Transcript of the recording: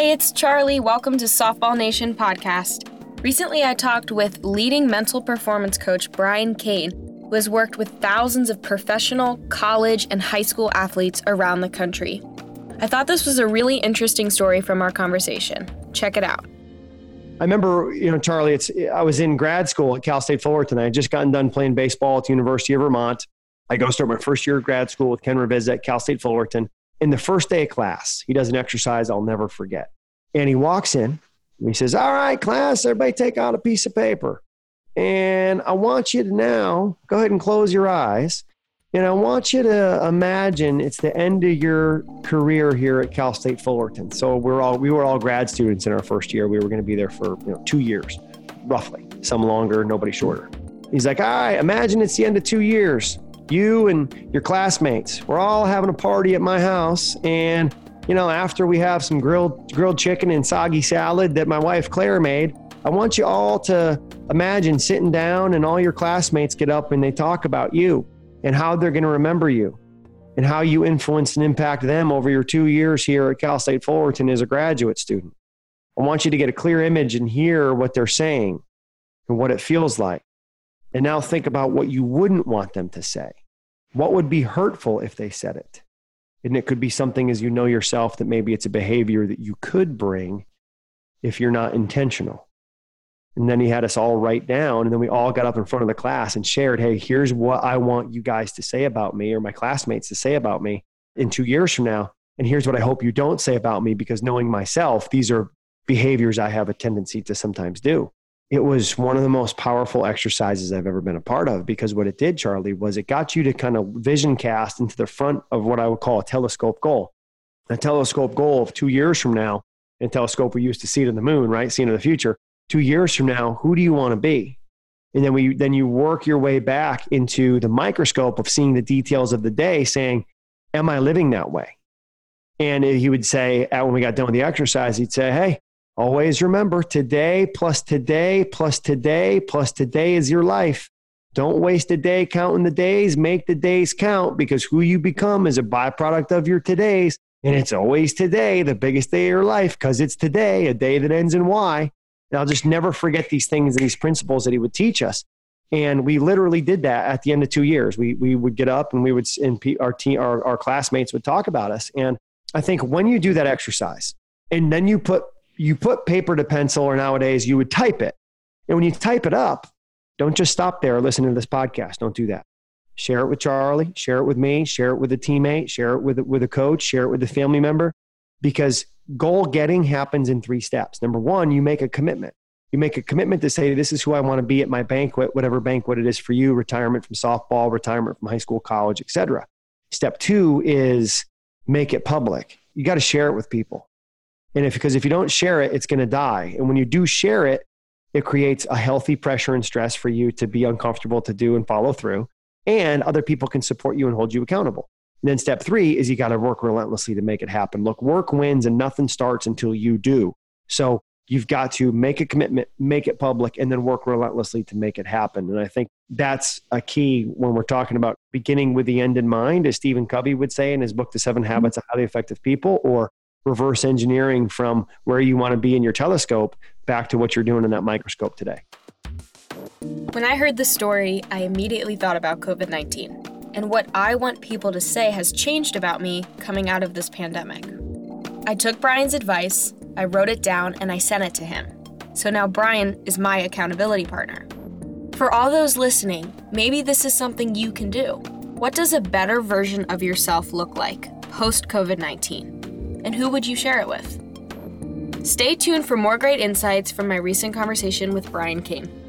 Hey, it's Charlie. Welcome to Softball Nation podcast. Recently, I talked with leading mental performance coach Brian Cain, who has worked with thousands of professional, college, and high school athletes around the country. I thought this was a really interesting story from our conversation. Check it out. I remember, you know, Charlie, it's I was in grad school at Cal State Fullerton. I had just gotten done playing baseball at the University of Vermont. I go start my first year of grad school with Ken Ravizza at Cal State Fullerton in the first day of class, he does an exercise I'll never forget. And he walks in he says, All right, class, everybody take out a piece of paper. And I want you to now go ahead and close your eyes. And I want you to imagine it's the end of your career here at Cal State Fullerton. So we're all we were all grad students in our first year. We were going to be there for you know two years, roughly. Some longer, nobody shorter. He's like, all right, imagine it's the end of two years you and your classmates, we're all having a party at my house. And, you know, after we have some grilled, grilled chicken and soggy salad that my wife Claire made, I want you all to imagine sitting down and all your classmates get up and they talk about you and how they're going to remember you and how you influenced and impact them over your two years here at Cal State Fullerton as a graduate student. I want you to get a clear image and hear what they're saying and what it feels like. And now think about what you wouldn't want them to say. What would be hurtful if they said it? And it could be something as you know yourself that maybe it's a behavior that you could bring if you're not intentional. And then he had us all write down, and then we all got up in front of the class and shared, hey, here's what I want you guys to say about me or my classmates to say about me in two years from now. And here's what I hope you don't say about me because knowing myself, these are behaviors I have a tendency to sometimes do it was one of the most powerful exercises I've ever been a part of because what it did, Charlie, was it got you to kind of vision cast into the front of what I would call a telescope goal. A telescope goal of two years from now, and telescope we used to see in the moon, right? See into the future. Two years from now, who do you want to be? And then we then you work your way back into the microscope of seeing the details of the day, saying, Am I living that way? And he would say, uh, when we got done with the exercise, he'd say, Hey, Always remember today plus today plus today plus today is your life. Don't waste a day counting the days. Make the days count because who you become is a byproduct of your todays. And it's always today, the biggest day of your life, because it's today, a day that ends in Y. And I'll just never forget these things and these principles that he would teach us. And we literally did that at the end of two years. We, we would get up and we would, and our, team, our, our classmates would talk about us. And I think when you do that exercise and then you put you put paper to pencil, or nowadays you would type it. And when you type it up, don't just stop there listening to this podcast. Don't do that. Share it with Charlie, share it with me, share it with a teammate, share it with, with a coach, share it with a family member, because goal getting happens in three steps. Number one, you make a commitment. You make a commitment to say, This is who I want to be at my banquet, whatever banquet it is for you retirement from softball, retirement from high school, college, etc. Step two is make it public. You got to share it with people. And if because if you don't share it, it's going to die. And when you do share it, it creates a healthy pressure and stress for you to be uncomfortable to do and follow through. And other people can support you and hold you accountable. And then step three is you got to work relentlessly to make it happen. Look, work wins and nothing starts until you do. So you've got to make a commitment, make it public, and then work relentlessly to make it happen. And I think that's a key when we're talking about beginning with the end in mind, as Stephen Covey would say in his book, The Seven mm-hmm. Habits of Highly Effective People, or reverse engineering from where you want to be in your telescope back to what you're doing in that microscope today. When I heard the story, I immediately thought about COVID 19 and what I want people to say has changed about me coming out of this pandemic. I took Brian's advice, I wrote it down, and I sent it to him. So now Brian is my accountability partner. For all those listening, maybe this is something you can do. What does a better version of yourself look like post COVID 19? And who would you share it with? Stay tuned for more great insights from my recent conversation with Brian Cain.